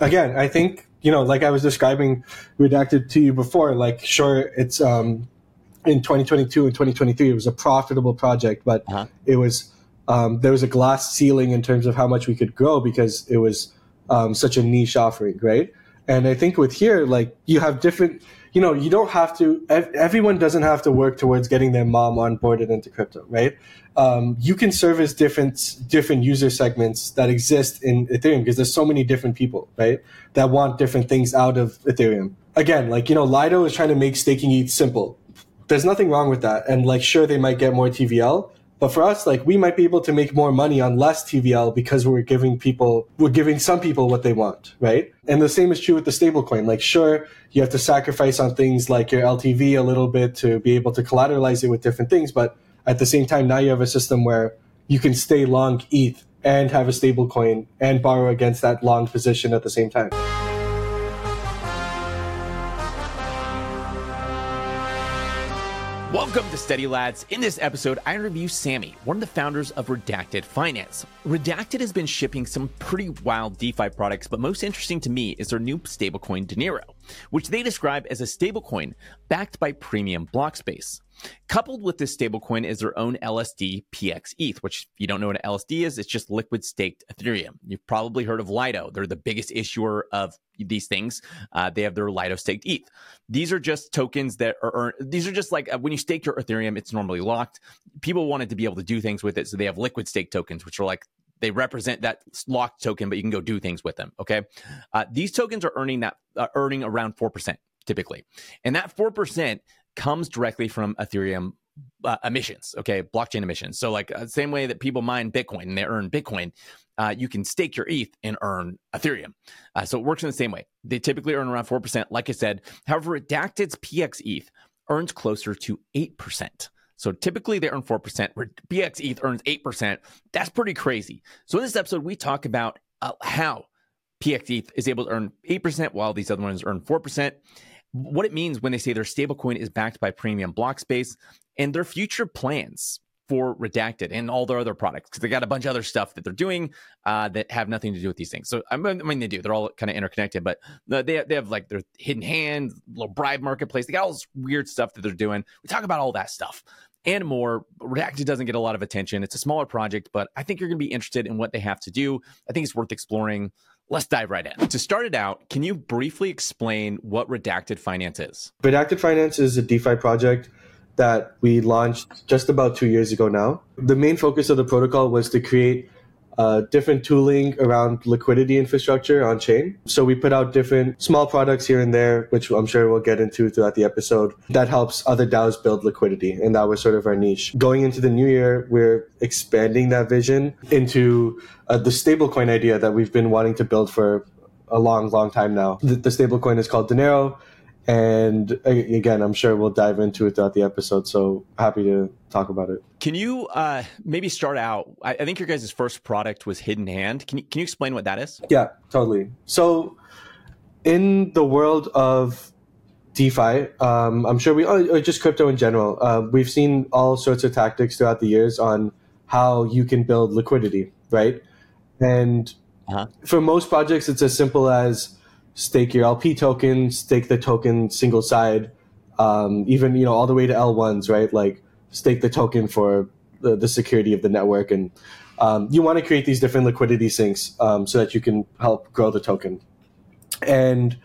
again, I think you know, like I was describing redacted to you before. Like, sure, it's um, in 2022 and 2023, it was a profitable project, but uh-huh. it was um, there was a glass ceiling in terms of how much we could grow because it was um, such a niche offering, right? And I think with here, like you have different, you know, you don't have to. Everyone doesn't have to work towards getting their mom onboarded into crypto, right? Um, you can service different different user segments that exist in Ethereum because there's so many different people, right, that want different things out of Ethereum. Again, like you know, Lido is trying to make staking ETH simple. There's nothing wrong with that, and like sure they might get more TVL, but for us, like we might be able to make more money on less TVL because we're giving people, we're giving some people what they want, right? And the same is true with the stablecoin. Like, sure, you have to sacrifice on things like your LTV a little bit to be able to collateralize it with different things. But at the same time, now you have a system where you can stay long ETH and have a stablecoin and borrow against that long position at the same time. Steady Lads. In this episode, I interview Sami, one of the founders of Redacted Finance. Redacted has been shipping some pretty wild DeFi products, but most interesting to me is their new stablecoin Dinero, which they describe as a stablecoin backed by premium block space. Coupled with this stablecoin is their own LSD PX ETH, which if you don't know what an LSD is, it's just liquid staked Ethereum. You've probably heard of Lido. They're the biggest issuer of these things. Uh, they have their Lido staked ETH. These are just tokens that are earned. These are just like uh, when you stake your Ethereum, it's normally locked. People wanted to be able to do things with it. So they have liquid stake tokens, which are like they represent that locked token, but you can go do things with them. Okay. Uh, these tokens are earning that, uh, earning around 4% typically. And that 4% comes directly from Ethereum uh, emissions, okay, blockchain emissions. So, like, uh, same way that people mine Bitcoin and they earn Bitcoin, uh, you can stake your ETH and earn Ethereum. Uh, so it works in the same way. They typically earn around 4%, like I said. However, Redacted's PX ETH earns closer to 8%. So typically they earn 4%, where PX ETH earns 8%. That's pretty crazy. So in this episode, we talk about uh, how PX ETH is able to earn 8% while these other ones earn 4% what it means when they say their stablecoin is backed by premium block space and their future plans for redacted and all their other products because they got a bunch of other stuff that they're doing uh, that have nothing to do with these things. So I mean, they do. They're all kind of interconnected, but they they have like their hidden hand, little bribe marketplace. They got all this weird stuff that they're doing. We talk about all that stuff and more. Redacted doesn't get a lot of attention. It's a smaller project, but I think you're going to be interested in what they have to do. I think it's worth exploring. Let's dive right in. To start it out, can you briefly explain what Redacted Finance is? Redacted Finance is a DeFi project that we launched just about two years ago now. The main focus of the protocol was to create uh, different tooling around liquidity infrastructure on chain. So we put out different small products here and there, which I'm sure we'll get into throughout the episode, that helps other DAOs build liquidity. And that was sort of our niche. Going into the new year, we're expanding that vision into uh, the stablecoin idea that we've been wanting to build for a long, long time now. The, the stablecoin is called Dinero. And again, I'm sure we'll dive into it throughout the episode. So happy to talk about it. Can you uh, maybe start out? I, I think your guys' first product was Hidden Hand. Can you, can you explain what that is? Yeah, totally. So, in the world of DeFi, um, I'm sure we, or just crypto in general, uh, we've seen all sorts of tactics throughout the years on how you can build liquidity, right? And uh-huh. for most projects, it's as simple as stake your LP token, stake the token single side, um, even you know all the way to L1s, right? Like stake the token for the, the security of the network, and um, you want to create these different liquidity sinks um, so that you can help grow the token. And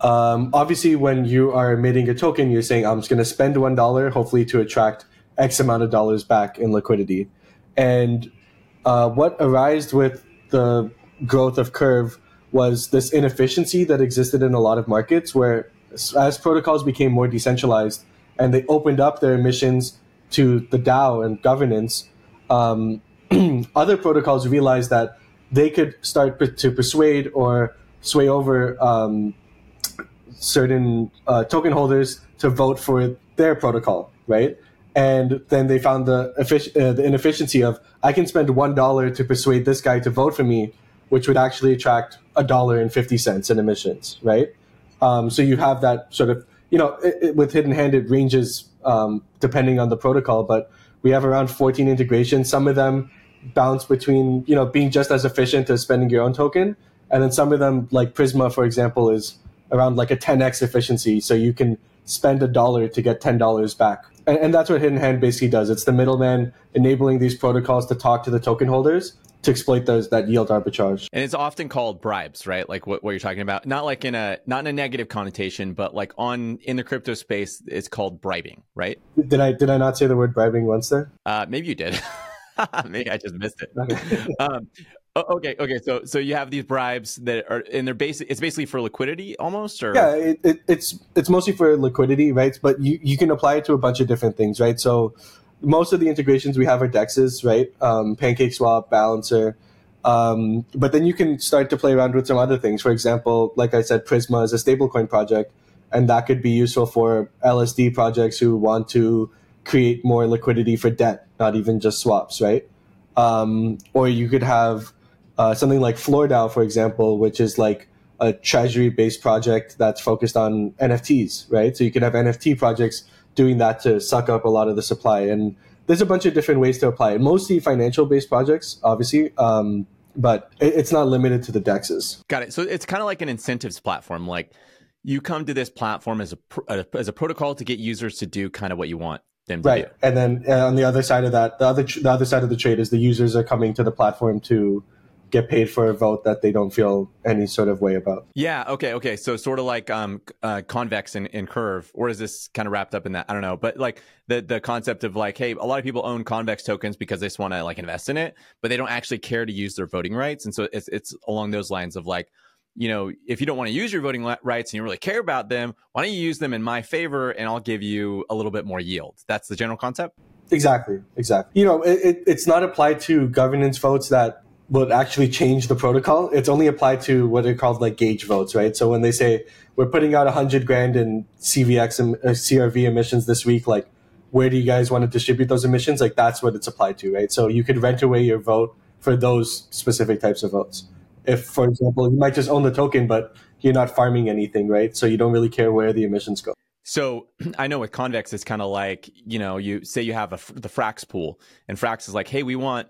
um, obviously, when you are emitting a token, you're saying I'm just going to spend one dollar, hopefully to attract X amount of dollars back in liquidity. And uh, what arose with the growth of Curve was this inefficiency that existed in a lot of markets where as protocols became more decentralized and they opened up their emissions to the DAO and governance, um, other protocols realized that they could start to persuade or sway over um, certain uh, token holders to vote for their protocol, right? And then they found the, effic- uh, the inefficiency of I can spend one dollar to persuade this guy to vote for me, which would actually attract a dollar and 50 cents in emissions, right? Um, so you have that sort of, you know, it, it, with Hidden Hand, it ranges um, depending on the protocol, but we have around 14 integrations. Some of them bounce between, you know, being just as efficient as spending your own token and then some of them, like Prisma, for example, is around like a 10x efficiency. So you can spend a dollar to get $10 back. And, and that's what Hidden Hand basically does. It's the middleman enabling these protocols to talk to the token holders to exploit those that yield arbitrage. And it's often called bribes, right? Like what, what you're talking about. Not like in a not in a negative connotation, but like on in the crypto space, it's called bribing, right? Did I did I not say the word bribing once there? Uh, maybe you did. maybe I just missed it. um, okay, okay. So so you have these bribes that are and they're basic. It's basically for liquidity, almost. Or yeah, it, it, it's it's mostly for liquidity, right? But you you can apply it to a bunch of different things, right? So most of the integrations we have are dexes, right? Um, Pancake Swap, Balancer. Um, but then you can start to play around with some other things. For example, like I said, Prisma is a stablecoin project, and that could be useful for LSD projects who want to create more liquidity for debt, not even just swaps, right? Um, or you could have uh, something like FloorDAO, for example, which is like a treasury based project that's focused on NFTs, right? So you could have NFT projects doing that to suck up a lot of the supply. And there's a bunch of different ways to apply it, mostly financial based projects, obviously. Um, but it's not limited to the dexes. Got it. So it's kind of like an incentives platform. Like you come to this platform as a as a protocol to get users to do kind of what you want them to right. do. And then uh, on the other side of that, the other the other side of the trade is the users are coming to the platform to get paid for a vote that they don't feel any sort of way about. Yeah. Okay. Okay. So sort of like um, uh, convex and, and curve, or is this kind of wrapped up in that? I don't know. But like the the concept of like, hey, a lot of people own convex tokens because they just want to like invest in it, but they don't actually care to use their voting rights. And so it's it's along those lines of like, you know, if you don't want to use your voting rights and you really care about them, why don't you use them in my favor and I'll give you a little bit more yield? That's the general concept. Exactly. Exactly. You know, it, it, it's not applied to governance votes that would actually change the protocol. It's only applied to what are called like gauge votes, right? So when they say we're putting out a hundred grand in CVX and uh, CRV emissions this week, like where do you guys want to distribute those emissions? Like that's what it's applied to, right? So you could rent away your vote for those specific types of votes. If, for example, you might just own the token, but you're not farming anything, right? So you don't really care where the emissions go. So I know with Convex, it's kind of like, you know, you say you have a, the Frax pool and Frax is like, hey, we want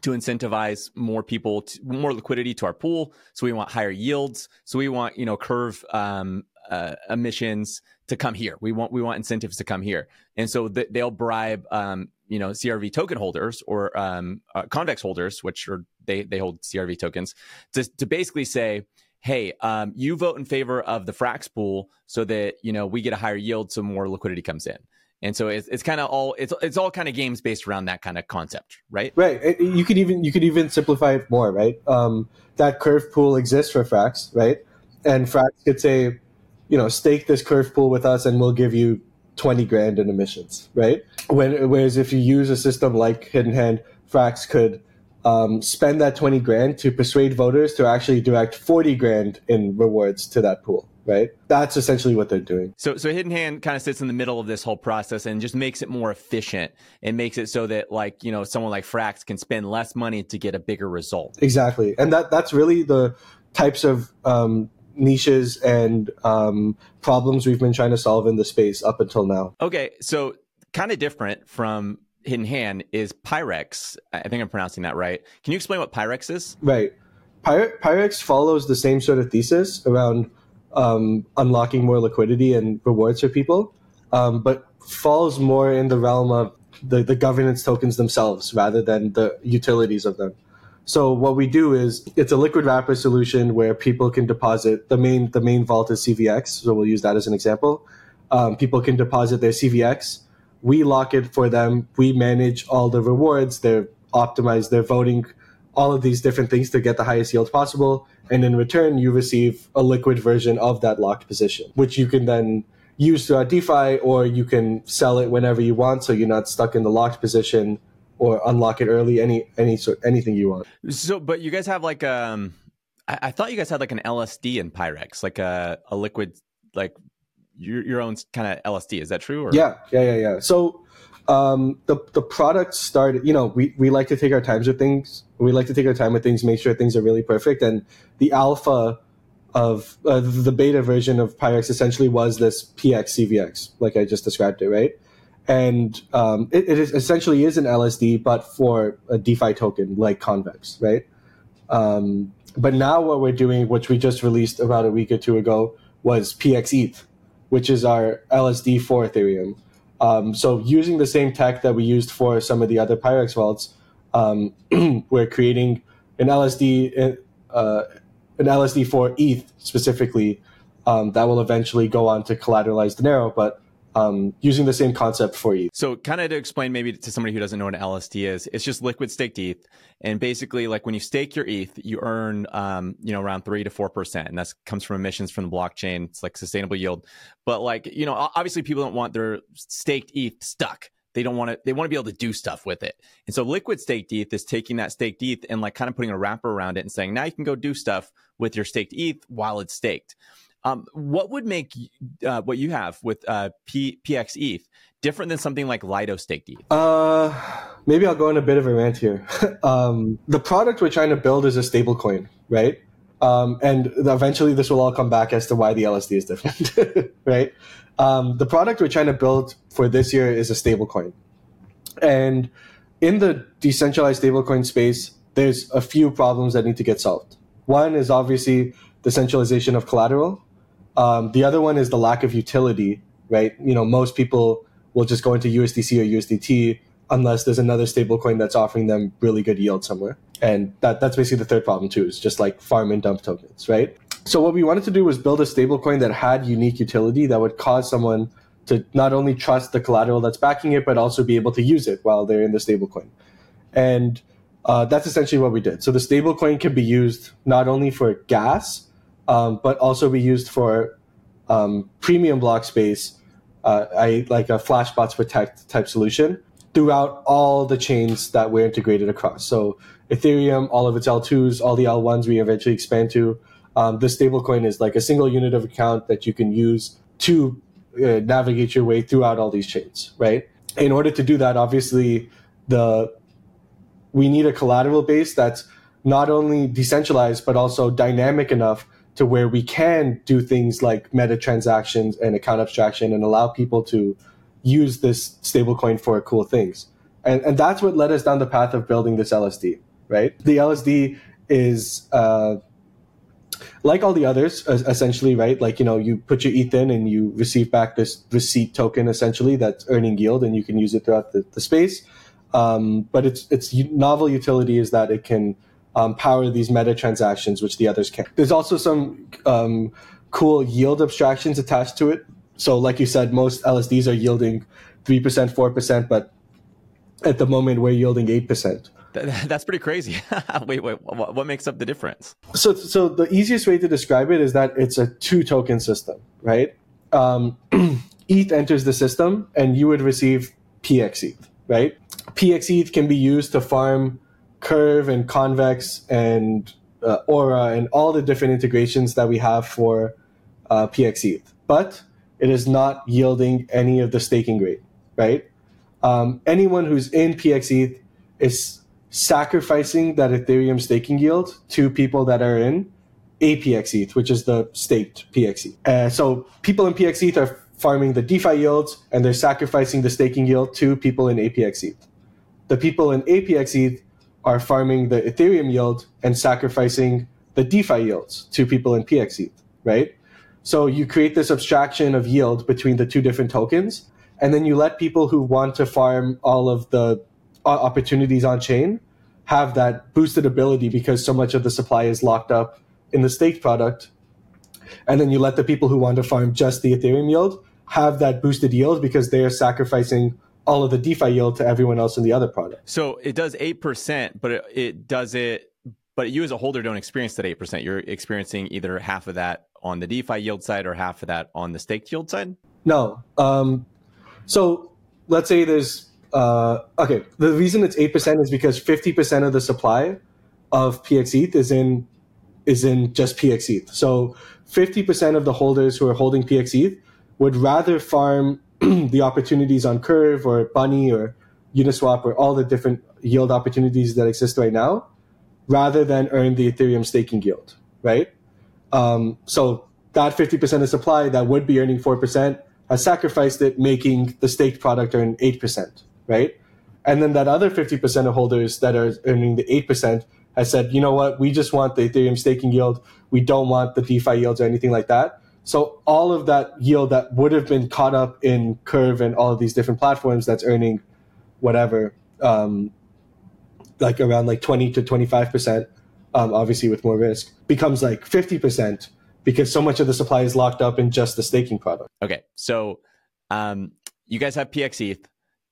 to incentivize more people, to, more liquidity to our pool. So we want higher yields. So we want, you know, curve um, uh, emissions to come here. We want we want incentives to come here, and so th- they'll bribe, um, you know, CRV token holders or um, uh, convex holders, which are they they hold CRV tokens, to to basically say, hey, um, you vote in favor of the Frax pool so that you know we get a higher yield, so more liquidity comes in. And so it's, it's kind of all it's it's all kind of games based around that kind of concept, right? Right. You could even you could even simplify it more, right? Um, that curve pool exists for Frax, right? And Frax could say, you know, stake this curve pool with us, and we'll give you twenty grand in emissions, right? When, whereas if you use a system like Hidden Hand, Frax could um, spend that 20 grand to persuade voters to actually direct 40 grand in rewards to that pool right? That's essentially what they're doing. So, so Hidden Hand kind of sits in the middle of this whole process and just makes it more efficient. It makes it so that, like, you know, someone like Frax can spend less money to get a bigger result. Exactly, and that that's really the types of um, niches and um, problems we've been trying to solve in the space up until now. Okay, so kind of different from Hidden Hand is Pirex. I think I'm pronouncing that right. Can you explain what Pirex is? Right. Pirex follows the same sort of thesis around um, unlocking more liquidity and rewards for people, um, but falls more in the realm of the, the governance tokens themselves rather than the utilities of them. So what we do is it's a liquid wrapper solution where people can deposit the main the main vault is CVX. So we'll use that as an example. Um, people can deposit their CVX. We lock it for them. We manage all the rewards. They're optimized. They're voting all of these different things to get the highest yield possible. And in return, you receive a liquid version of that locked position, which you can then use throughout DeFi, or you can sell it whenever you want, so you're not stuck in the locked position, or unlock it early. Any any sort anything you want. So, but you guys have like um, I, I thought you guys had like an LSD in Pirex, like a a liquid like your your own kind of LSD. Is that true? Or? Yeah, yeah, yeah, yeah. So um, the the product started. You know, we we like to take our times with things. We like to take our time with things, make sure things are really perfect. And the alpha of uh, the beta version of Pirex essentially was this PX CVX, like I just described it, right? And um, it, it is essentially is an LSD, but for a DeFi token like Convex, right? Um, but now what we're doing, which we just released about a week or two ago, was PXETH, which is our LSD for Ethereum. Um, so using the same tech that we used for some of the other Pirex vaults, um, we're creating an LSD, uh, an LSD for ETH specifically um, that will eventually go on to collateralize Dinero, but um, using the same concept for ETH. So, kind of to explain maybe to somebody who doesn't know what an LSD is, it's just liquid staked ETH, and basically, like when you stake your ETH, you earn, um, you know, around three to four percent, and that comes from emissions from the blockchain. It's like sustainable yield, but like you know, obviously, people don't want their staked ETH stuck. They don't want to. They want to be able to do stuff with it. And so, liquid staked ETH is taking that staked ETH and like kind of putting a wrapper around it and saying, now you can go do stuff with your staked ETH while it's staked. Um, what would make uh, what you have with uh, P- PXETH different than something like Lido staked ETH? Uh, maybe I'll go in a bit of a rant here. um, the product we're trying to build is a stablecoin, right? Um, and eventually this will all come back as to why the LSD is different, right? Um, the product we're trying to build for this year is a stablecoin. And in the decentralized stablecoin space, there's a few problems that need to get solved. One is obviously the centralization of collateral. Um, the other one is the lack of utility, right? You know, most people will just go into USDC or USDT unless there's another stablecoin that's offering them really good yield somewhere. And that, that's basically the third problem too, is just like farm and dump tokens, right? So what we wanted to do was build a stablecoin that had unique utility that would cause someone to not only trust the collateral that's backing it, but also be able to use it while they're in the stablecoin. And uh, that's essentially what we did. So the stablecoin can be used not only for gas, um, but also be used for um, premium block space, uh, I like a Flashbots Protect type solution throughout all the chains that we're integrated across. So Ethereum, all of its L2s, all the L1s we eventually expand to. Um, this stablecoin is like a single unit of account that you can use to uh, navigate your way throughout all these chains, right? In order to do that, obviously, the we need a collateral base that's not only decentralized but also dynamic enough to where we can do things like meta transactions and account abstraction and allow people to use this stablecoin for cool things. And, and that's what led us down the path of building this LSD, right? The LSD is uh, like all the others, essentially, right? Like, you know, you put your ETH in and you receive back this receipt token, essentially, that's earning yield and you can use it throughout the, the space. Um, but its, its novel utility is that it can um, power these meta transactions, which the others can't. There's also some um, cool yield abstractions attached to it. So, like you said, most LSDs are yielding 3%, 4%, but at the moment we're yielding 8%. That's pretty crazy. wait, wait, what makes up the difference? So, so the easiest way to describe it is that it's a two token system, right? Um, ETH enters the system and you would receive PXETH, right? PXETH can be used to farm Curve and Convex and uh, Aura and all the different integrations that we have for uh, PXETH. But it is not yielding any of the staking rate, right? Um, anyone who's in PXETH is sacrificing that Ethereum staking yield to people that are in APXETH, which is the staked PXETH. Uh, so people in PXETH are farming the DeFi yields and they're sacrificing the staking yield to people in APXETH. The people in APXETH are farming the Ethereum yield and sacrificing the DeFi yields to people in PXETH, right? So you create this abstraction of yield between the two different tokens, and then you let people who want to farm all of the uh, opportunities on chain have that boosted ability because so much of the supply is locked up in the staked product. And then you let the people who want to farm just the Ethereum yield have that boosted yield because they are sacrificing all of the DeFi yield to everyone else in the other product. So it does 8%, but it, it does it, but you as a holder don't experience that 8%. You're experiencing either half of that on the DeFi yield side or half of that on the staked yield side? No. Um, so let's say there's, uh, okay, the reason it's 8% is because 50% of the supply of PXETH is in, is in just PXETH. So 50% of the holders who are holding PXETH would rather farm the opportunities on Curve or Bunny or Uniswap or all the different yield opportunities that exist right now, rather than earn the Ethereum staking yield, right? Um, so that 50% of supply that would be earning 4% has sacrificed it, making the staked product earn 8%, right? And then that other 50% of holders that are earning the 8% has said, you know what, we just want the Ethereum staking yield. We don't want the DeFi yields or anything like that. So all of that yield that would have been caught up in Curve and all of these different platforms that's earning whatever, um, like around like 20 to 25%, um, obviously with more risk, becomes like 50% because so much of the supply is locked up in just the staking product. Okay. So um, you guys have PXETH.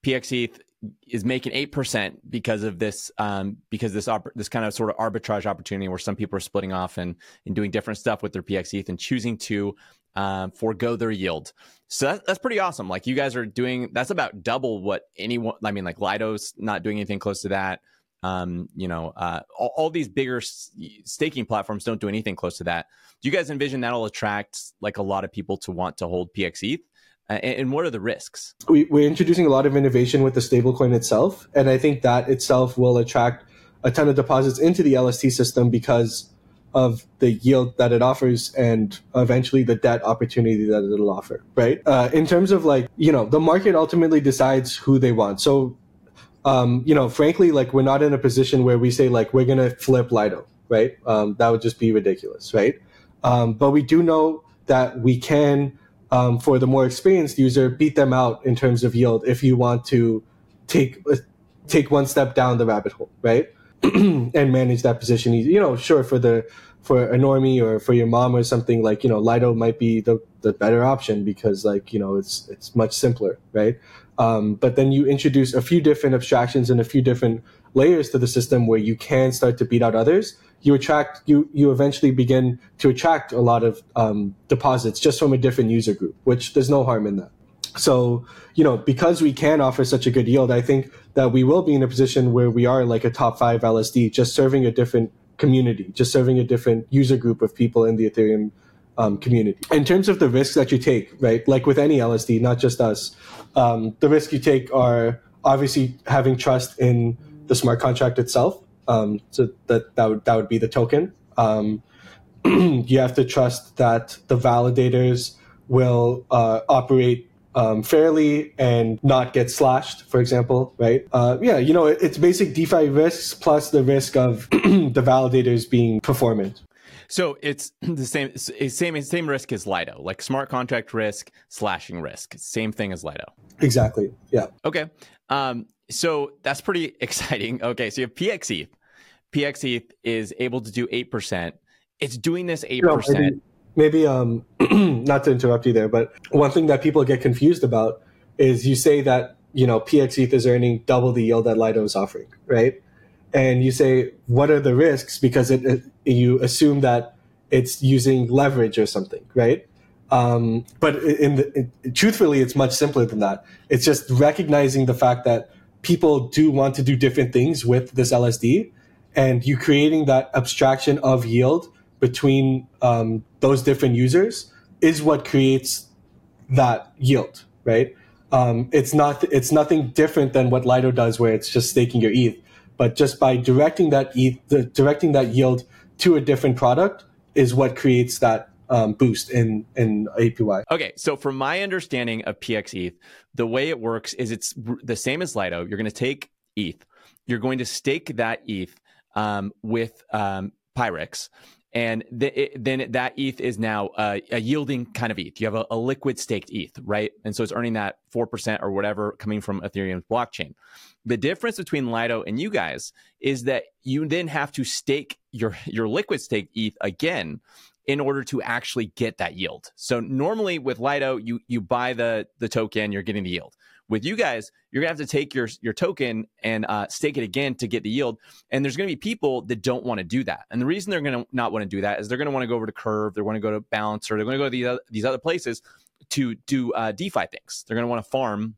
PXETH is making eight percent because of this um, because this op- this kind of sort of arbitrage opportunity where some people are splitting off and and doing different stuff with their PXETH and choosing to um, forego their yield. So that, that's pretty awesome. Like you guys are doing that's about double what anyone. I mean, like Lido's not doing anything close to that. Um, you know, uh, all, all, these bigger staking platforms don't do anything close to that. Do you guys envision that'll attract like a lot of people to want to hold PXETH? Uh, and what are the risks? We, we're introducing a lot of innovation with the stablecoin itself, and I think that itself will attract a ton of deposits into the LST system because of the yield that it offers and eventually the debt opportunity that it'll offer, right? Uh, in terms of like, you know, the market ultimately decides who they want. So, um, you know, frankly, like we're not in a position where we say like we're gonna flip Lido, right? Um, that would just be ridiculous, right? Um, but we do know that we can um, for the more experienced user, beat them out in terms of yield if you want to take uh, take one step down the rabbit hole, right? and manage that position. You know, sure for the for a normie or for your mom or something like you know Lido might be the the better option because like you know it's it's much simpler, right? Um, but then you introduce a few different abstractions and a few different layers to the system where you can start to beat out others you attract you you eventually begin to attract a lot of um, deposits just from a different user group, which there's no harm in that. So you know because we can offer such a good yield, I think that we will be in a position where we are like a top five LSD, just serving a different community, just serving a different user group of people in the Ethereum um, community. In terms of the risks that you take, right, like with any LSD, not just us, um, the risks you take are obviously having trust in the smart contract itself. Um, so that that would that would be the token. Um, you have to trust that the validators will uh, operate um, fairly and not get slashed, for example, right? Uh, yeah, you know, it, it's basic DeFi risks plus the risk of the validators being performant. So it's the same same same risk as Lido, like smart contract risk, slashing risk, same thing as Lido. Exactly. Yeah. Okay. Um, so that's pretty exciting. Okay, so you have PXETH. PXETH is able to do 8%. It's doing this 8%. No, maybe, maybe um, not to interrupt you there, but one thing that people get confused about is you say that, you know, PXETH is earning double the yield that Lido is offering, right? And you say, what are the risks? Because it, it you assume that it's using leverage or something, right? Um, but in the, it, truthfully, it's much simpler than that. It's just recognizing the fact that people do want to do different things with this LSD, and you creating that abstraction of yield between um, those different users is what creates that yield, right? Um, it's not it's nothing different than what Lido does, where it's just staking your ETH, but just by directing that ETH, the, directing that yield to a different product is what creates that um, boost in in APY. Okay, so from my understanding of PX ETH, the way it works is it's the same as Lido. You're going to take ETH, you're going to stake that ETH um, with um, Pirex. And it, then that ETH is now a, a, yielding kind of ETH. You have a, a, liquid staked ETH, right? And so it's earning that 4% or whatever coming from Ethereum's blockchain. The difference between Lido and you guys is that you then have to stake your, your liquid staked ETH again in order to actually get that yield. So normally with Lido, you you buy the the token, you're getting the yield. With you guys, you're gonna have to take your your token and uh, stake it again to get the yield. And there's gonna be people that don't want to do that. And the reason they're gonna not want to do that is they're gonna want to go over to Curve, they're to go to Balancer, they're going to go to these other, these other places to do uh, DeFi things. They're to want to farm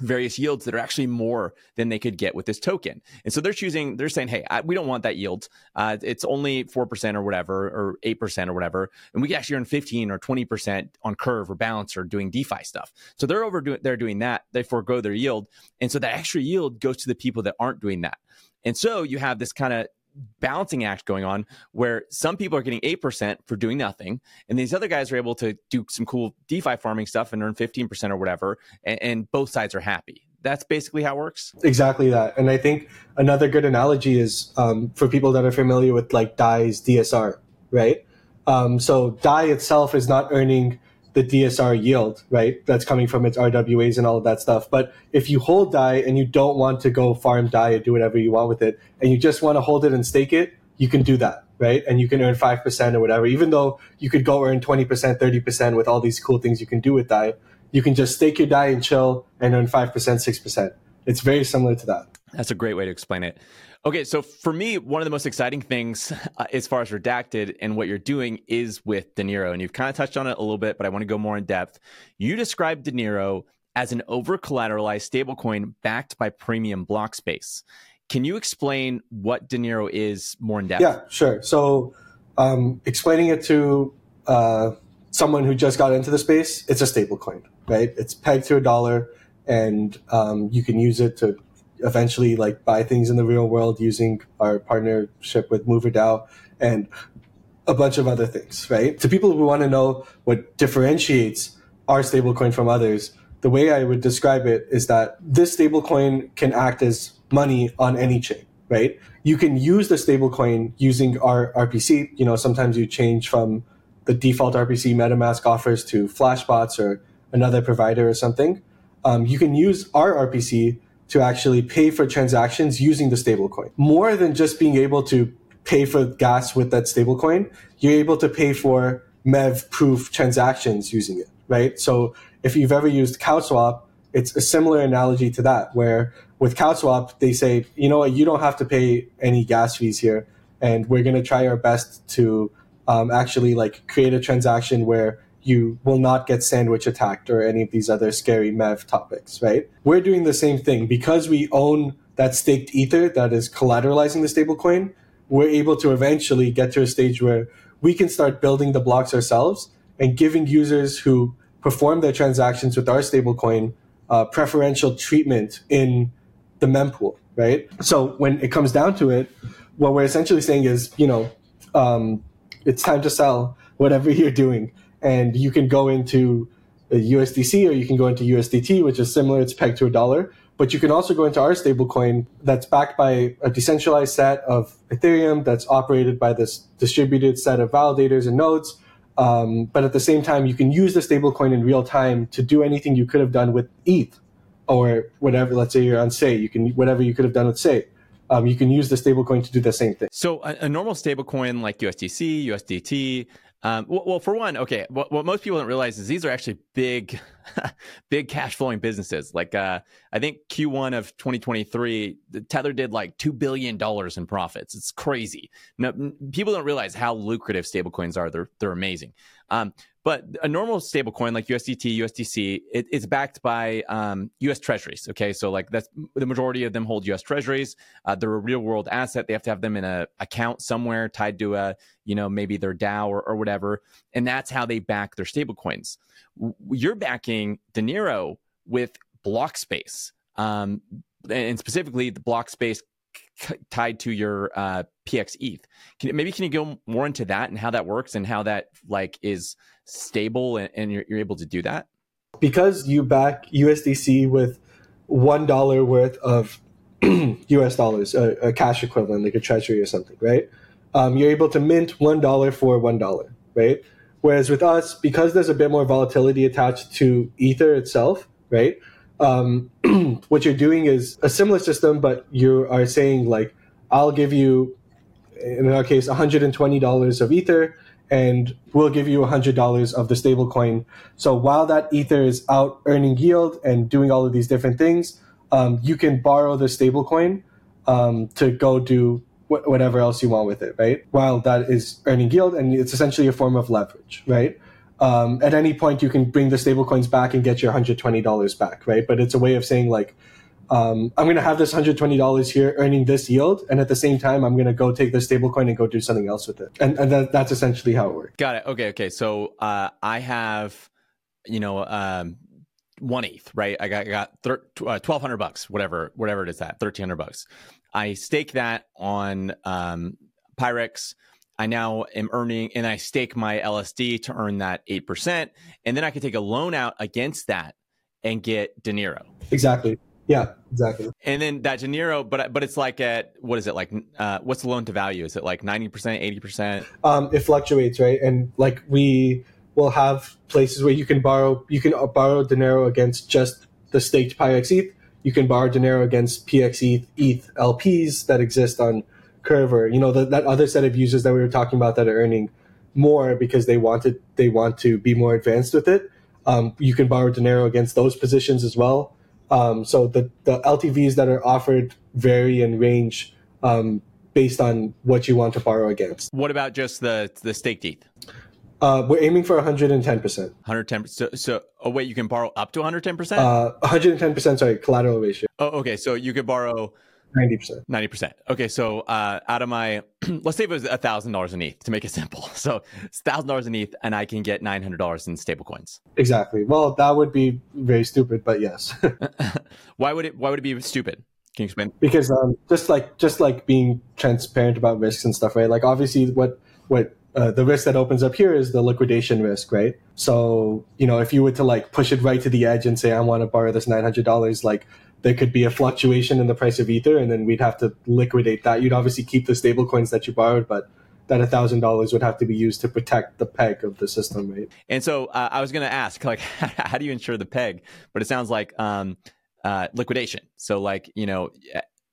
various yields that are actually more than they could get with this token. And so they're choosing, they're saying, hey, I, we don't want that yield. Uh, it's only 4% or whatever, or 8% or whatever. And we can actually earn 15 or 20% on curve or balance or doing DeFi stuff. So they're over doing, they're doing that. They forego their yield. And so that extra yield goes to the people that aren't doing that. And so you have this kind of balancing act going on where some people are getting 8% for doing nothing and these other guys are able to do some cool defi farming stuff and earn 15% or whatever and, and both sides are happy that's basically how it works. Exactly that. And I think another good analogy is um, for people that are familiar with like Dai's DSR, right? Um, so Dai itself is not earning the DSR yield, right? That's coming from its RWAs and all of that stuff. But if you hold Dai and you don't want to go farm Dai and do whatever you want with it, and you just want to hold it and stake it, you can do that, right? And you can earn 5% or whatever, even though you could go earn 20%, 30% with all these cool things you can do with Dai. You can just stake your Dai and chill and earn 5%, 6%. It's very similar to that. That's a great way to explain it. Okay, so for me, one of the most exciting things uh, as far as redacted and what you're doing is with Dinero. And you've kind of touched on it a little bit, but I want to go more in depth. You described Dinero as an over collateralized stablecoin backed by premium block space. Can you explain what Dinero is more in depth? Yeah, sure. So, um, explaining it to uh, someone who just got into the space, it's a stablecoin, right? It's pegged to a dollar, and um, you can use it to eventually like buy things in the real world using our partnership with MoverDAO and a bunch of other things, right? To people who want to know what differentiates our stablecoin from others, the way I would describe it is that this stablecoin can act as money on any chain, right? You can use the stablecoin using our RPC. You know, sometimes you change from the default RPC MetaMask offers to Flashbots or another provider or something. Um, you can use our RPC to actually pay for transactions using the stablecoin. More than just being able to pay for gas with that stablecoin, you're able to pay for MEV proof transactions using it, right? So if you've ever used CowSwap, it's a similar analogy to that, where with CowSwap, they say, you know what, you don't have to pay any gas fees here. And we're going to try our best to um, actually like create a transaction where you will not get sandwich attacked or any of these other scary MEV topics, right? We're doing the same thing because we own that staked ether that is collateralizing the stablecoin. We're able to eventually get to a stage where we can start building the blocks ourselves and giving users who perform their transactions with our stablecoin uh, preferential treatment in the mempool, right? So when it comes down to it, what we're essentially saying is, you know, um, it's time to sell whatever you're doing and you can go into USDC or you can go into USDT, which is similar. It's pegged to a dollar. But you can also go into our stablecoin that's backed by a decentralized set of Ethereum that's operated by this distributed set of validators and nodes. Um, but at the same time, you can use the stablecoin in real time to do anything you could have done with ETH or whatever. Let's say you're on Sei, you can whatever you could have done with Sei. Um, you can use the stablecoin to do the same thing. So a, a normal stablecoin like USDC, USDT, um, well, for one, okay, what, what, most people don't realize is these are actually big, big cash flowing businesses. Like, uh, I think Q1 of 2023, Tether did like $2 billion in profits. It's crazy. No, people don't realize how lucrative stablecoins are. They're, they're amazing. Um, but a normal stable coin like USDT, USDC, it, it's backed by um, US treasuries. Okay. So, like, that's the majority of them hold US treasuries. Uh, they're a real world asset. They have to have them in an account somewhere tied to a, you know, maybe their DAO or, or whatever. And that's how they back their stable coins. You're backing Dinero with block space. Um, and specifically the block space tied to your uh, PX ETH. Can, maybe can you go more into that and how that works and how that like is stable and, and you're, you're able to do that? Because you back USDC with one dollar worth of US dollars, a, a, cash equivalent, like a treasury or something, right? Um, you're able to mint one dollar for one dollar, right? Whereas with us, because there's a bit more volatility attached to Ether itself, right? Um, what you're doing is a similar system, but you are saying like, I'll give you, in our case, $120 of Ether, and we'll give you $100 of the stable coin. So while that Ether is out earning yield and doing all of these different things, um, you can borrow the stable coin um, to go do wh- whatever else you want with it, right? While that is earning yield, and it's essentially a form of leverage, right? Um, at any point, you can bring the stablecoins back and get your $120 back, right? But it's a way of saying, like, um, I'm going to have this $120 here earning this yield. And at the same time, I'm going to go take the stablecoin and go do something else with it. And, and that, that's essentially how it works. Got it. Okay. Okay. So uh, I have, you know, um, one ETH, right? I got, I got thir- uh, 1200 bucks, whatever, whatever it is that 1300 bucks. I stake that on um, Pirex. I now am earning, and I stake my LSD to earn that 8%. And then I can take a loan out against that and get Dinero. Exactly. Yeah, exactly. And then that Dinero, but but it's like at what is it like? Uh, what's the loan to value? Is it like ninety percent, eighty percent? Um, it fluctuates, right? And like we will have places where you can borrow, you can borrow Dinero against just the staked Pirex ETH. You can borrow Dinero against PX ETH, ETH LPs that exist on Curve, or you know the, that other set of users that we were talking about that are earning more because they wanted they want to be more advanced with it. Um, you can borrow Dinero against those positions as well. Um, so the, the LTVs that are offered vary in range um, based on what you want to borrow against. What about just the the staked ETH? Uh, we're aiming for 110%. 110. So, so, oh wait, you can borrow up to 110%? Uh, 110%, sorry, collateral ratio. Oh, okay. So you could borrow 90%. 90%. Okay. So, uh, out of my, let's say it was $1,000 in ETH to make it simple. So it's $1,000 in ETH and I can get $900 in stable coins. Exactly. Well, that would be very stupid, but yes. why would it, why would it be stupid? Can you explain? Because, um, just like, just like being transparent about risks and stuff, right? Like obviously what, what uh, the risk that opens up here is the liquidation risk, right? So, you know, if you were to like push it right to the edge and say, I want to borrow this $900, like there could be a fluctuation in the price of Ether and then we'd have to liquidate that. You'd obviously keep the stable coins that you borrowed, but that $1,000 would have to be used to protect the peg of the system, right? And so uh, I was going to ask, like, how do you ensure the peg? But it sounds like um, uh, liquidation. So, like, you know,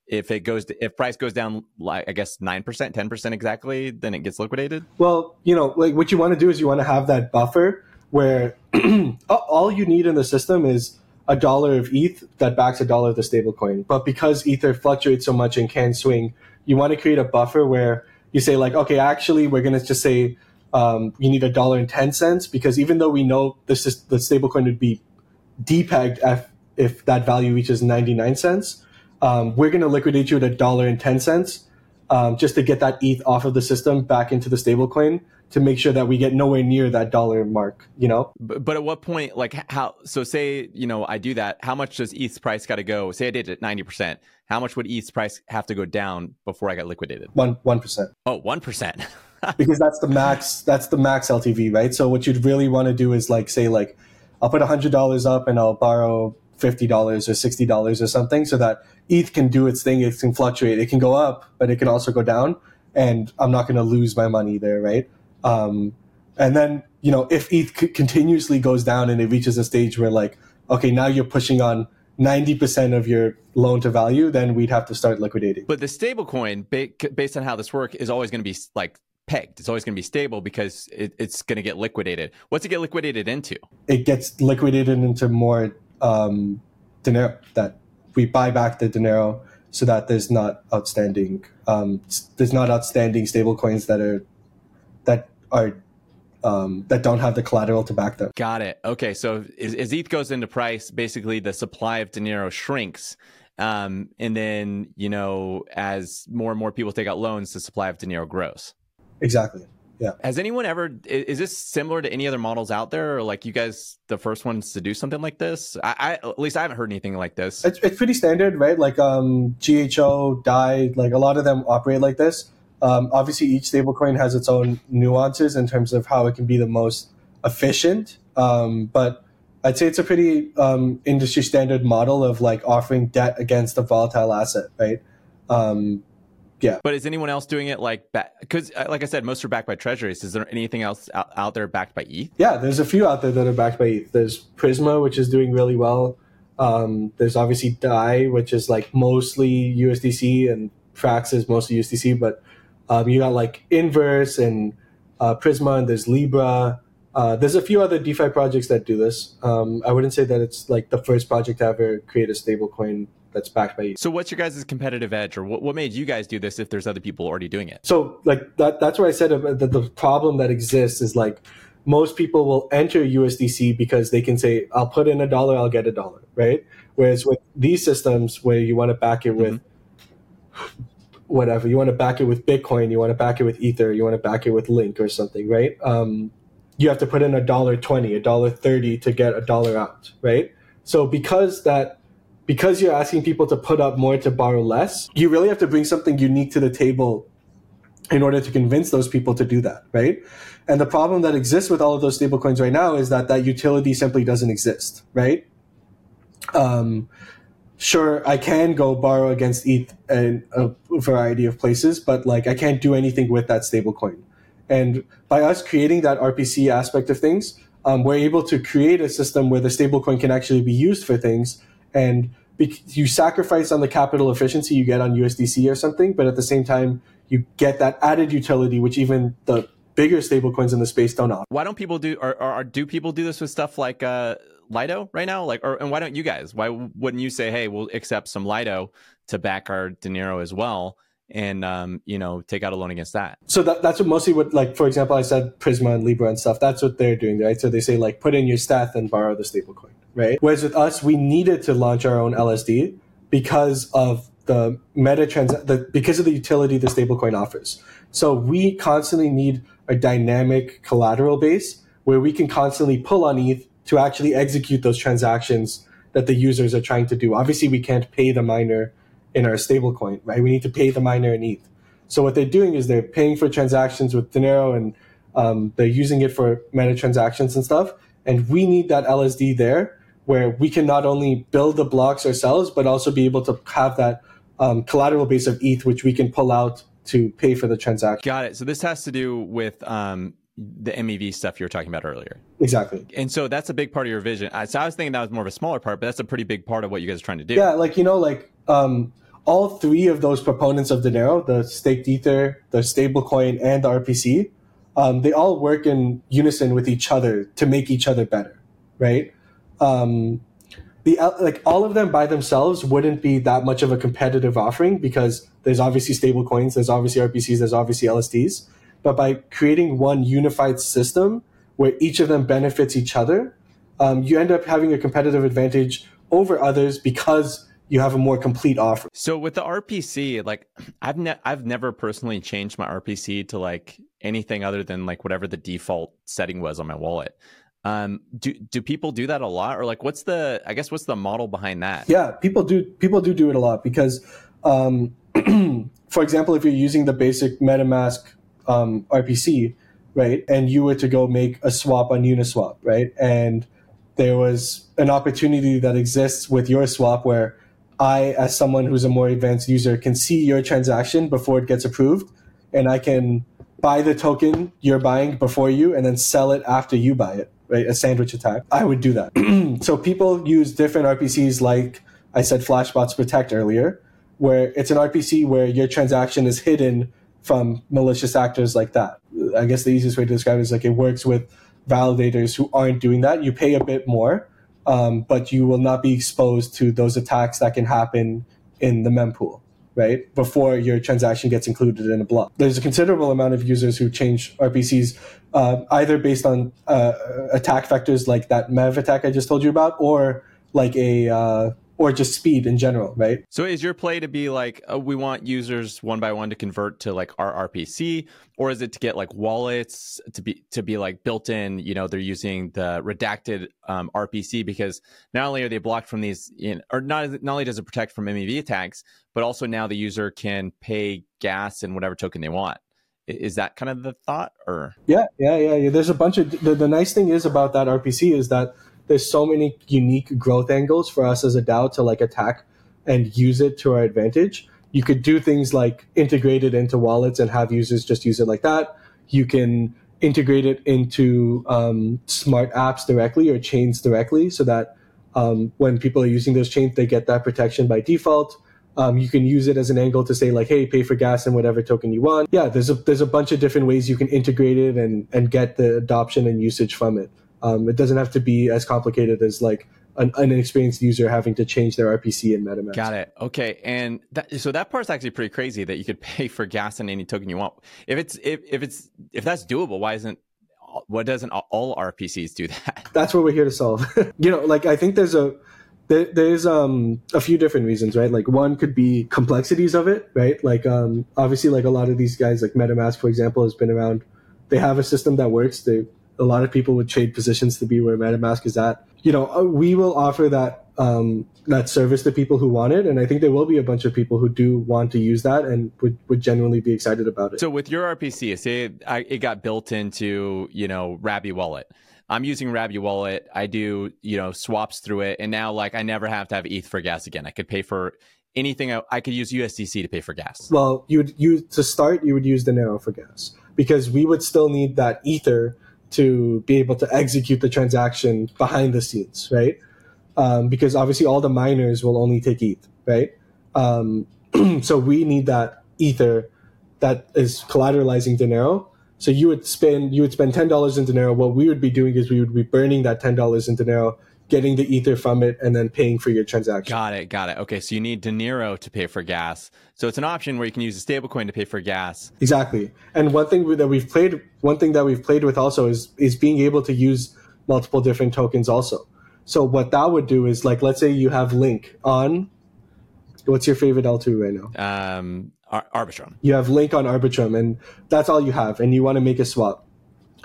if it goes to, if price goes down like i guess 9% 10% exactly then it gets liquidated well you know like what you want to do is you want to have that buffer where all you need in the system is a dollar of eth that backs a dollar of the stablecoin. But because ether fluctuates so much and can swing you want to create a buffer where you say like okay actually we're going to just say um, you need a dollar and 10 cents because even though we know this is the stablecoin would be depegged if, if that value reaches 99 cents um, we're going to liquidate you at a dollar and 10 cents um, just to get that ETH off of the system back into the stablecoin to make sure that we get nowhere near that dollar mark, you know? But, but, at what point, like how, so say, you know, I do that, how much does ETH's price got to go? Say I did it at 90%. How much would ETH's price have to go down before I got liquidated? One, 1%. Oh, 1%. because that's the max, that's the max LTV, right? So what you'd really want to do is like, say like, I'll put $100 up and I'll borrow $50 or $60 or something so that ETH can do its thing. It can fluctuate. It can go up, but it can also go down. And I'm not going to lose my money there, right? Um, and then, you know, if ETH c- continuously goes down and it reaches a stage where like, okay, now you're pushing on 90% of your loan to value, then we'd have to start liquidating. But the stablecoin, based on how this works, is always going to be like pegged. It's always going to be stable because it, it's going to get liquidated. What's it get liquidated into? It gets liquidated into more um, dinero that we buy back the dinero so that there's not outstanding um, there's not outstanding stable coins that are that are um, that don't have the collateral to back them. Got it. Okay, so as, as ETH goes into price, basically the supply of dinero shrinks, um, and then you know as more and more people take out loans, the supply of dinero grows. Exactly. Yeah. Has anyone ever? Is this similar to any other models out there, or like you guys the first ones to do something like this? I, I at least I haven't heard anything like this. It's, it's pretty standard, right? Like um, GHO, Dai, like a lot of them operate like this. Um, obviously, each stablecoin has its own nuances in terms of how it can be the most efficient. Um, but I'd say it's a pretty um, industry standard model of like offering debt against a volatile asset, right? Um, yeah. But is anyone else doing it like because uh, like I said, most are backed by treasuries. Is there anything else out, out there backed by ETH? Yeah, there's a few out there that are backed by ETH. There's Prisma, which is doing really well. Um, there's obviously Dai, which is like mostly USDC, and Frax is mostly USDC. But um, you got like Inverse and uh, Prisma, and there's Libra. Uh, there's a few other DeFi projects that do this. Um, I wouldn't say that it's like the first project to ever create a stablecoin that's backed by you. So what's your guys' competitive edge or what, what made you guys do this if there's other people already doing it? So like that that's why I said that the problem that exists is like most people will enter USDC because they can say, I'll put in a dollar, I'll get a dollar, right? Whereas with these systems where you want to back it with mm-hmm. Whatever, you want to back it with Bitcoin, you want to back it with Ether, you want to back it with Link or something, right? Um, you have to put in a dollar twenty, a dollar thirty to get a dollar out, right? So because that because you're asking people to put up more to borrow less, you really have to bring something unique to the table in order to convince those people to do that, right? And the problem that exists with all of those stablecoins right now is that that utility simply doesn't exist, right? Um, sure I can go borrow against ETH in a variety of places, but like I can't do anything with that stablecoin. And by us creating that RPC aspect of things, um, we're able to create a system where the stablecoin can actually be used for things. And be- you sacrifice on the capital efficiency you get on USDC or something, but at the same time, you get that added utility, which even the bigger stablecoins in the space don't offer. Why don't people do, or, or, or do people do this with stuff like uh, Lido right now? Like, or and why don't you guys? Why wouldn't you say, hey, we'll accept some Lido to back our Dinero as well? and um, you know take out a loan against that. So that, that's what mostly what like for example I said Prisma and Lybra and stuff. That's what they're doing, right? So they say like put in your stat and borrow the stablecoin, right? Whereas with us, we needed to launch our own LSD because of the meta trans the, because of the utility the stablecoin offers. So we constantly need a dynamic collateral base where we can constantly pull on ETH to actually execute those transactions that the users are trying to do. Obviously, we can't pay the miner in our stablecoin, right? We need to pay the miner in ETH. So what they're doing is they're paying for transactions with Dinero and um, they're using it for meta transactions and stuff. And we need that LSD there where we can not only build the blocks ourselves, but also be able to have that um, collateral base of ETH, which we can pull out to pay for the transaction. Got it. So this has to do with um, the MEV stuff you were talking about earlier. Exactly. And so that's a big part of your vision. So I was thinking that was more of a smaller part, but that's a pretty big part of what you guys are trying to do. Yeah, like you know, like um, all three of those proponents of Dinero, the staked ether, the stablecoin, and the RPC, um, they all work in unison with each other to make each other better, right? Um, the like all of them by themselves wouldn't be that much of a competitive offering because there's obviously stable coins, there's obviously RPCs, there's obviously LSDs. But by creating one unified system where each of them benefits each other, um, you end up having a competitive advantage over others because you have a more complete offer. So with the RPC, like I've ne- I've never personally changed my RPC to like anything other than like whatever the default setting was on my wallet. Um, do do people do that a lot, or like what's the I guess what's the model behind that? Yeah, people do people do do it a lot because, um, for example, if you're using the basic MetaMask um, RPC, right, and you were to go make a swap on Uniswap, right, and there was an opportunity that exists with your swap where I, as someone who's a more advanced user, can see your transaction before it gets approved, and I can buy the token you're buying before you and then sell it after you buy it right? A sandwich attack. I would do that. so people use different RPCs like I said Flashbots Protect earlier, where it's an RPC where your transaction is hidden from malicious actors like that. I guess the easiest way to describe it is like it works with validators who aren't doing that. You pay a bit more, um, but you will not be exposed to those attacks that can happen in the mempool right? Before your transaction gets included in a block. There's a considerable amount of users who change RPCs uh, either based on uh, attack vectors like that Mev attack I just told you about, or like a uh, or just speed in general, right? So is your play to be like uh, we want users one by one to convert to like our RPC, or is it to get like wallets to be to be like built in? You know, they're using the redacted um, RPC because not only are they blocked from these, in, or not not only does it protect from MEV attacks, but also now the user can pay gas and whatever token they want. Is that kind of the thought, or yeah, yeah, yeah, yeah. There's a bunch of the, the nice thing is about that RPC is that there's so many unique growth angles for us as a DAO to like attack and use it to our advantage. You could do things like integrate it into wallets and have users just use it like that. You can integrate it into um, smart apps directly or chains directly so that um, when people are using those chains, they get that protection by default. Um, you can use it as an angle to say like, hey, pay for gas and whatever token you want. Yeah, there's a there's a bunch of different ways you can integrate it and and get the adoption and usage from it. Um, it doesn't have to be as complicated as like an, an inexperienced user having to change their RPC in MetaMask. Got it. Okay, and that, so that part's actually pretty crazy that you could pay for gas in any token you want. If it's if, if it's if that's doable, why isn't what doesn't all RPCs do that? That's what we're here to solve. you know, like I think there's a there, there's um a few different reasons, right? Like one could be complexities of it, right? Like um obviously like a lot of these guys, like MetaMask for example, has been around. They have a system that works. They a lot of people would trade positions to be where MetaMask is at. You know, uh, we will offer that um, that service to people who want it, and I think there will be a bunch of people who do want to use that and would, would genuinely be excited about it. So with your RPC, say it got built into you know Rabby Wallet. I'm using Rabby Wallet. I do, you know, swaps through it. And now, like, I never have to have ETH for gas again. I could pay for anything. I, I could use USDC to pay for gas. Well, you would use to start, you would use the Dinero for gas because we would still need that Ether to be able to execute the transaction behind the scenes, right? Um, because obviously all the miners will only take ETH, right? Um, so we need that Ether that is collateralizing Dinero. So you would spend you would spend ten dollars in Dinero. What we would be doing is we would be burning that ten dollars in Dinero getting the ether from it and then paying for your transaction. Got it. Got it. Okay. So you need Dinero to pay for gas. So it's an option where you can use a stablecoin to pay for gas. Exactly. And one thing that we've played, one thing that we've played with also is, is being able to use multiple different tokens also. So what that would do is like, let's say you have Link on, what's your favorite L2 right now? Um, Ar- Arbitrum. You have Link on Arbitrum and that's all you have. And you want to make a swap.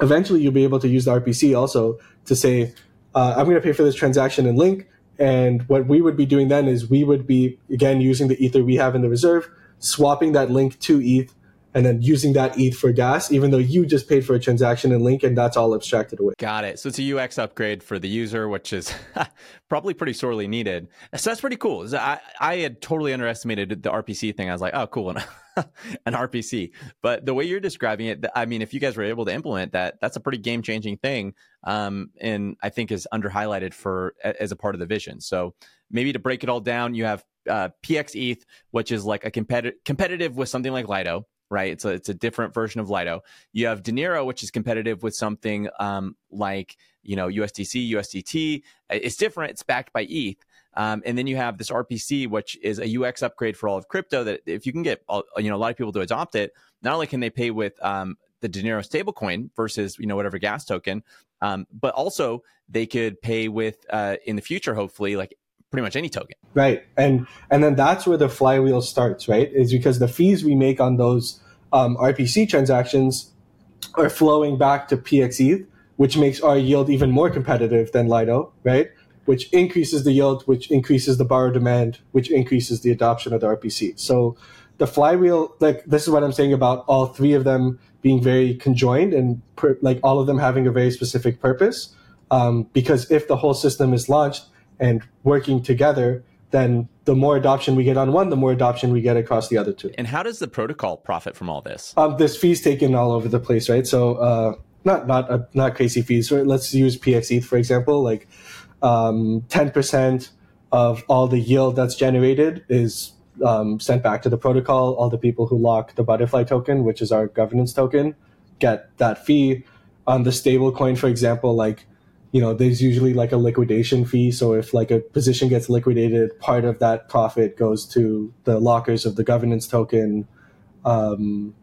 Eventually you'll be able to use the RPC also to say, uh, I'm going to pay for this transaction in Link. And what we would be doing then is we would be, again, using the Ether we have in the reserve, swapping that Link to ETH, and then using that ETH for gas, even though you just paid for a transaction in Link and that's all abstracted away. Got it. So it's a UX upgrade for the user, which is probably pretty sorely needed. So that's pretty cool. I, I had totally underestimated the RPC thing. I was like, oh, cool. an RPC. But the way you're describing it, I mean, if you guys were able to implement that, that's a pretty game changing thing. Um, and I think is under highlighted for as a part of the vision. So maybe to break it all down, you have uh, PX ETH, which is like a competitive competitive with something like Lido, right? It's a it's a different version of Lido. You have Dinero, which is competitive with something um, like you know USDC, USDT. It's different. It's backed by ETH. Um, and then you have this RPC, which is a UX upgrade for all of crypto. That if you can get you know a lot of people to adopt it, not only can they pay with um, the Dinero stablecoin versus you know whatever gas token, um, but also they could pay with uh, in the future, hopefully, like pretty much any token. Right, and and then that's where the flywheel starts. Right, is because the fees we make on those um, RPC transactions are flowing back to PXETH, which makes our yield even more competitive than Lido. Right which increases the yield, which increases the borrower demand, which increases the adoption of the RPC. So the flywheel, like this is what I'm saying about all three of them being very conjoined and per, like all of them having a very specific purpose. Um, because if the whole system is launched and working together, then the more adoption we get on one, the more adoption we get across the other two. And how does the protocol profit from all this? Um, there's fees taken all over the place, right? So uh, not not uh, not crazy fees. Right? Let's use PXETH for example. Like um, 10% of all the yield that's generated is um, sent back to the protocol. All the people who lock the butterfly token, which is our governance token, get that fee. On the stable coin, for example, like, you know, there's usually like a liquidation fee. So if like a position gets liquidated, part of that profit goes to the lockers of the governance token. Um,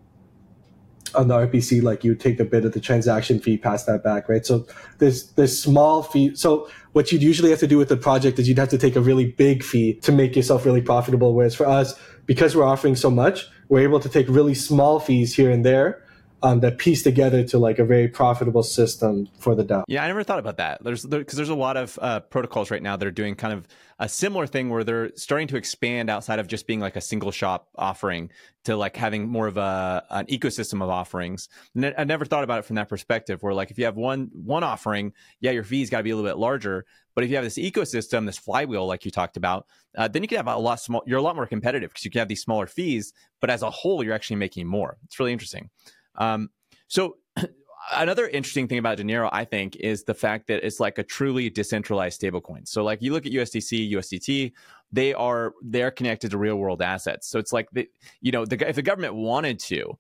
on the RPC, like you take a bit of the transaction fee, pass that back, right? So there's this small fee. So what you'd usually have to do with the project is you'd have to take a really big fee to make yourself really profitable. Whereas for us, because we're offering so much, we're able to take really small fees here and there um, that piece together to like a very profitable system for the DAO. Yeah, I never thought about that. There's because there, there's a lot of uh, protocols right now that are doing kind of a similar thing where they're starting to expand outside of just being like a single shop offering to like having more of a an ecosystem of offerings. And I never thought about it from that perspective. Where like if you have one one offering, yeah, your fees got to be a little bit larger. But if you have this ecosystem, this flywheel, like you talked about, uh, then you can have a lot small. You're a lot more competitive because you can have these smaller fees, but as a whole, you're actually making more. It's really interesting. Um, so another interesting thing about Dinero, I think, is the fact that it's like a truly decentralized stablecoin. So like you look at USDC, USDT, they are they're connected to real world assets. So it's like the you know the, if the government wanted to,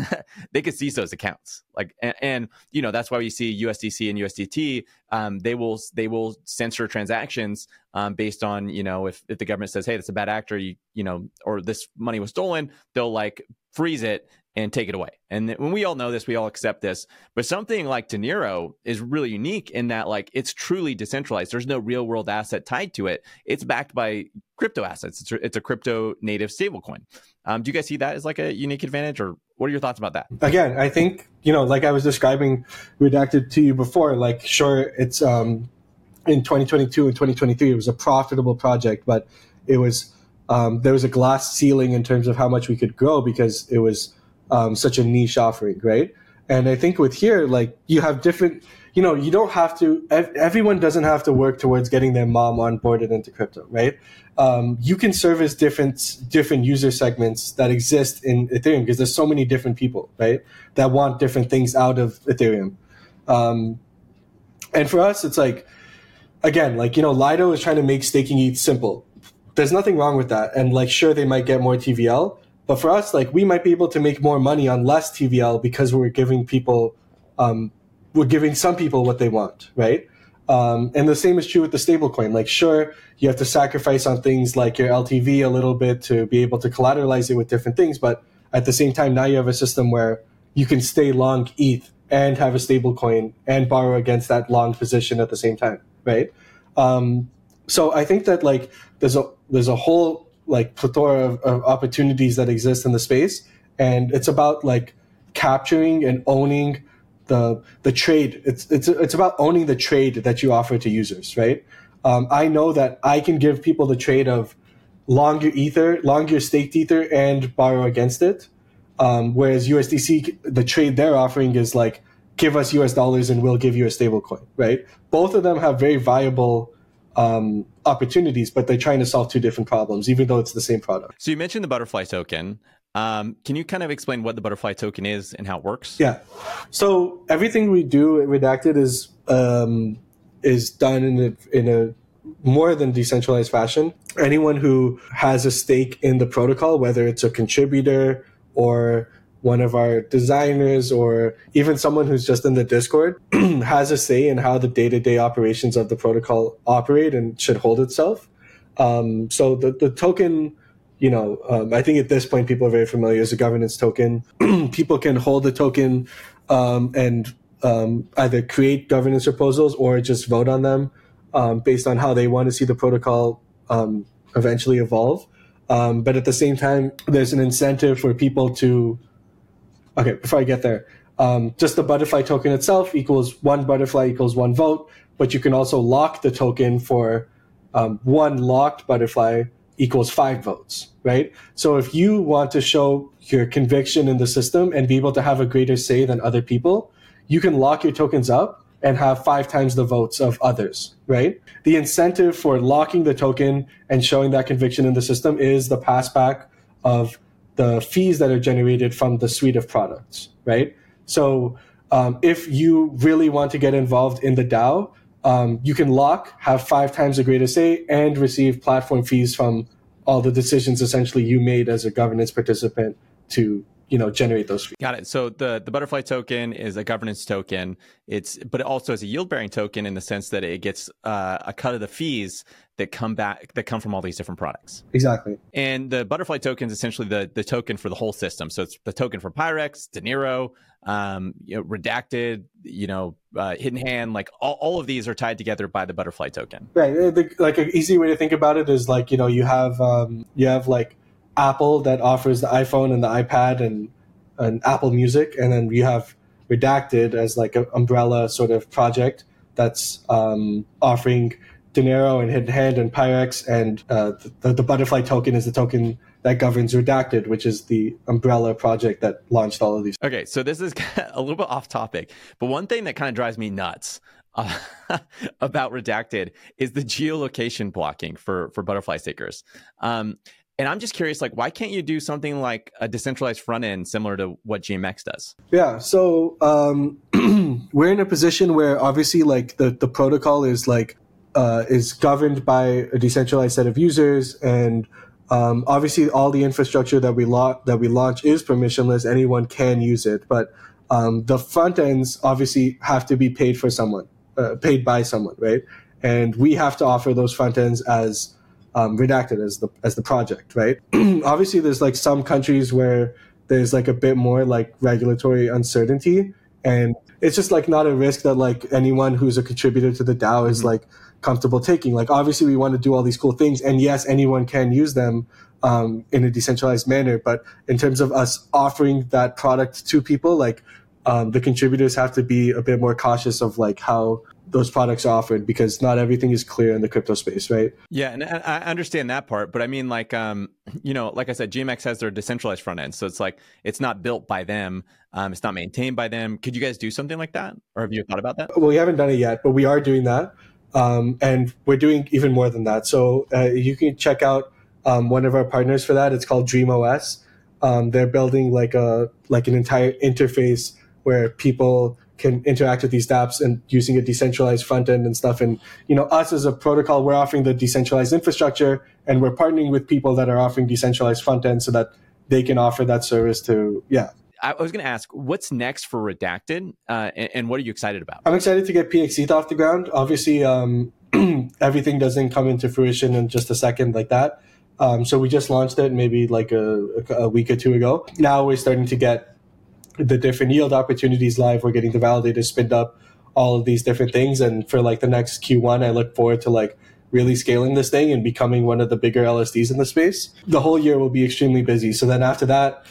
they could seize those accounts. Like and, and, you know that's why we see USDC and USDT. Um, they will they will censor transactions um, based on you know if if the government says hey that's a bad actor you you know or this money was stolen they'll like freeze it and take it away. And when we all know this, we all accept this. But something like Dinero is really unique in that like it's truly decentralized. There's no real world asset tied to it. It's backed by crypto assets. It's it's a crypto native stablecoin. Um, do you guys see that as like a unique advantage, or what are your thoughts about that? Again, I think you know, like I was describing redacted to you before. Like, sure, it's um, in 2022 and 2023, it was a profitable project, but it was um, there was a glass ceiling in terms of how much we could grow because it was um, such a niche offering, right? And I think with here, like you have different, you know, you don't have to. Everyone doesn't have to work towards getting their mom onboarded into crypto, right? Um, you can service different different user segments that exist in Ethereum because there's so many different people, right, that want different things out of Ethereum. Um, and for us, it's like, again, like you know, Lido is trying to make staking ETH simple. There's nothing wrong with that, and like, sure, they might get more TVL, but for us, like, we might be able to make more money on less TVL because we're giving people um, we're giving some people what they want, right? Um, and the same is true with the stablecoin. Like, sure, you have to sacrifice on things like your LTV a little bit to be able to collateralize it with different things. But at the same time, now you have a system where you can stay long ETH and have a stablecoin and borrow against that long position at the same time, right? Um, so I think that like there's a there's a whole like plethora of, of opportunities that exist in the space, and it's about like capturing and owning the the trade. It's it's it's about owning the trade that you offer to users, right? Um, I know that I can give people the trade of longer ether, longer staked ether, and borrow against it. Um, whereas USDC, the trade they're offering is like give us US dollars and we'll give you a stable coin, right? Both of them have very viable um, opportunities, but they're trying to solve two different problems, even though it's the same product. So you mentioned the butterfly token. Um, can you kind of explain what the butterfly token is and how it works? Yeah. So everything we do at Redacted is um, is done in a, in a more than decentralized fashion. Anyone who has a stake in the protocol, whether it's a contributor or one of our designers or even someone who's just in the Discord, has a say in how the day to day operations of the protocol operate and should hold itself. Um, so the, the token you know, um, I think at this point people are very familiar as a governance token. people can hold the token um, and um, either create governance proposals or just vote on them um, based on how they want to see the protocol um, eventually evolve. But at the same time, there's an incentive for people to. Okay, before I get there, um, just the butterfly token itself equals one butterfly equals one vote, but you can also lock the token for um, one locked butterfly equals five votes, right? So if you want to show your conviction in the system and be able to have a greater say than other people, you can lock your tokens up and have five times the votes of others, right? The incentive for locking the token and showing that conviction in the system is the passback of the fees that are generated from the suite of products, right? So um, if you really want to get involved in the DAO, um, you can lock, have five times the greater say, and receive platform fees from all the decisions essentially you made as a governance participant to you know generate those fees. Got it. So the the butterfly token is a governance token. It's but it also is a yield bearing token in the sense that it gets uh, a cut of the fees that come back that come from all these different products. Exactly. And the butterfly token is essentially the the token for the whole system. So it's the token for Pirex, Dinero, um, you know, redacted, you know, uh, hidden hand. Like all, all of these are tied together by the butterfly token. Right. The, like an easy way to think about it is like you know you have um, you have like Apple that offers the iPhone and the iPad and and Apple Music, and then you have Redacted as like an umbrella sort of project that's um, offering Dinero and Hidden Hand and Pirex, and uh, the, the, butterfly token is the token that governs Redacted, which is the umbrella project that launched all of these. Okay, so this is a little bit off topic, but one thing that kind of drives me nuts uh, about Redacted is the geolocation blocking for for butterfly stickers. Um, and I'm just curious, like, why can't you do something like a decentralized front end similar to what GMX does? Yeah, so um, we're in a position where obviously, like, the the protocol is like uh, is governed by a decentralized set of users, and um, obviously all the infrastructure that we lo- that we launch is permissionless. Anyone can use it, but um, the front ends obviously have to be paid for someone, uh, paid by someone, right? And we have to offer those front ends as um, redacted as the as the project, right? obviously, there's like some countries where there's like a bit more like regulatory uncertainty, and it's just like not a risk that like anyone who's a contributor to the DAO is mm-hmm. like comfortable taking. Like obviously we want to do all these cool things, and yes, anyone can use them um, in a decentralized manner. But in terms of us offering that product to people, like um, the contributors have to be a bit more cautious of like how those products are offered because not everything is clear in the crypto space, right? Yeah, and I understand that part, but I mean, like, um, you know, like I said, GMX has their decentralized front end, so it's like it's not built by them, um, it's not maintained by them. Could you guys do something like that, or have you thought about that? Well, we haven't done it yet, but we are doing that, um, and we're doing even more than that. So uh, you can check out um, one of our partners for that. It's called DreamOS. Um, they're building like a like an entire interface where people can interact with these dApps and using a decentralized front end and stuff. And, you know, us as a protocol, we're offering the decentralized infrastructure and we're partnering with people that are offering decentralized front end so that they can offer that service to, yeah. I was going to ask, what's next for Redacted, uh, and, and, what are you excited about? I'm excited to get PXETH off the ground. Obviously, um, everything doesn't come into fruition in just a second like that. Um, so we just launched it maybe like a, a week or two ago. Now we're starting to get the different yield opportunities live. We're getting the validators spinned up, all of these different things. And for like the next Q1, I look forward to like really scaling this thing and becoming one of the bigger LSDs in the space. The whole year will be extremely busy. So then after that,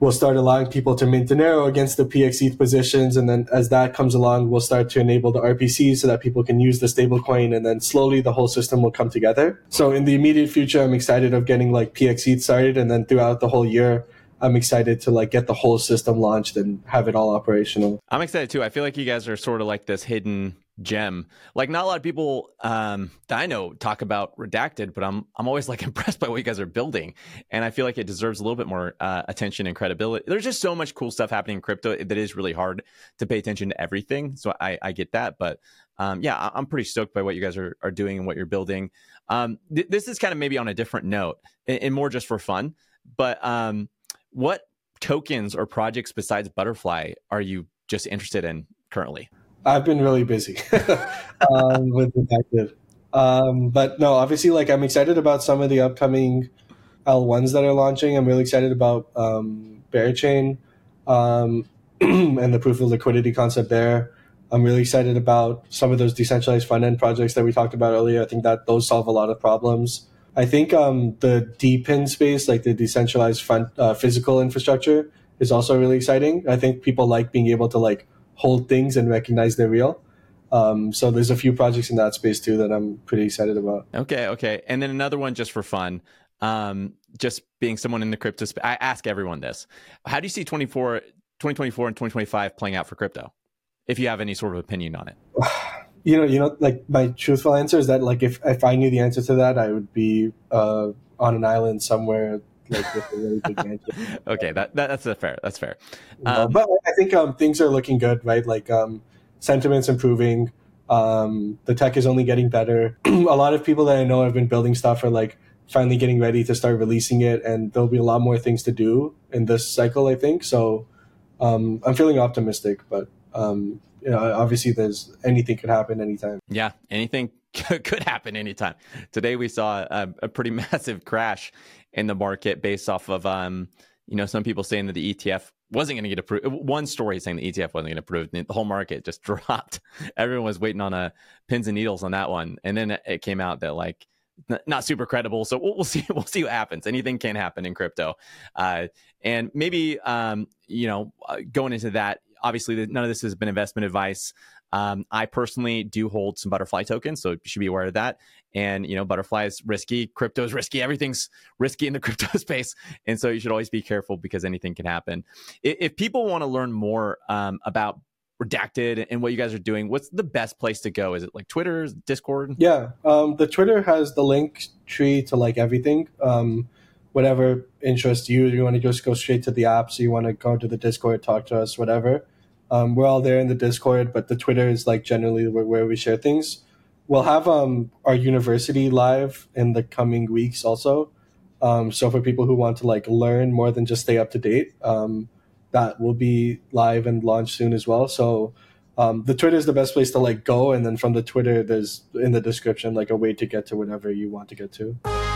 we'll start allowing people to mint Dinero against the PXETH positions. And then as that comes along, we'll start to enable the RPC so that people can use the stablecoin. And then slowly the whole system will come together. So in the immediate future, I'm excited of getting like PXETH started. And then throughout the whole year, I'm excited to like get the whole system launched and have it all operational. I'm excited too. I feel like you guys are sort of like this hidden gem. Like not a lot of people um, that I know talk about redacted, but I'm I'm always like impressed by what you guys are building, and I feel like it deserves a little bit more uh, attention and credibility. There's just so much cool stuff happening in crypto that is really hard to pay attention to everything. So I, I get that, but um, yeah, I'm pretty stoked by what you guys are, are doing and what you're building. Um, th- this is kind of maybe on a different note and, and more just for fun, but um, what tokens or projects besides Butterfly are you just interested in currently? I've been really busy um, with Redacted. Um, but no, obviously, like I'm excited about some of the upcoming L1s that are launching. I'm really excited about um, Berachain um, and the proof of liquidity concept there. I'm really excited about some of those decentralized front end projects that we talked about earlier. I think that those solve a lot of problems. I think um, the DePIN space, like the decentralized front uh, physical infrastructure, is also really exciting. I think people like being able to like hold things and recognize they're real. Um, so there's a few projects in that space too that I'm pretty excited about. Okay, okay, and then another one just for fun. Um, just being someone in the crypto space, I ask everyone this: How do you see 24, 2024 and 2025 playing out for crypto? If you have any sort of opinion on it. you know, you know, like my truthful answer is that like if if I knew the answer to that, I would be uh, on an island somewhere like with a really big mansion. okay, that, that, that's fair. That's fair. Um, but I think um, things are looking good, right? Like um, sentiment's improving. Um, the tech is only getting better. a lot of people that I know have been building stuff are like finally getting ready to start releasing it, and there'll be a lot more things to do in this cycle. I think so. Um, I'm feeling optimistic, but um, you know, obviously there's anything could happen anytime. Yeah, anything could happen anytime. Today we saw a, a, pretty massive crash in the market based off of um, you know, some people saying that the ETF wasn't going to get approved. One story saying the ETF wasn't going to approve. The whole market just dropped. Everyone was waiting on a uh, pins and needles on that one, and then it came out that like not super credible. So we'll, we'll, see. We'll see what happens. Anything can happen in crypto, uh, and maybe um, you know, uh, going into that, obviously none of this has been investment advice. Um, I personally do hold some butterfly tokens, so you should be aware of that. And you know, butterfly is risky, crypto is risky, everything's risky in the crypto space, and so you should always be careful because anything can happen. If, if people want to learn more um, about redacted and what you guys are doing what's the best place to go is it like twitter discord yeah um, the twitter has the link tree to like everything um, whatever interests you. You want to just go straight to the app, so you want to go to the Discord, talk to us, whatever. Um, we're all there in the Discord, but the Twitter is like generally where, where we share things. We'll have um, our university live in the coming weeks also. Um, so for people who want to like learn more than just stay up to date, um, that will be live and launched soon as well. So um, the Twitter is the best place to like go, and then from the Twitter, there's in the description like a way to get to whatever you want to get to.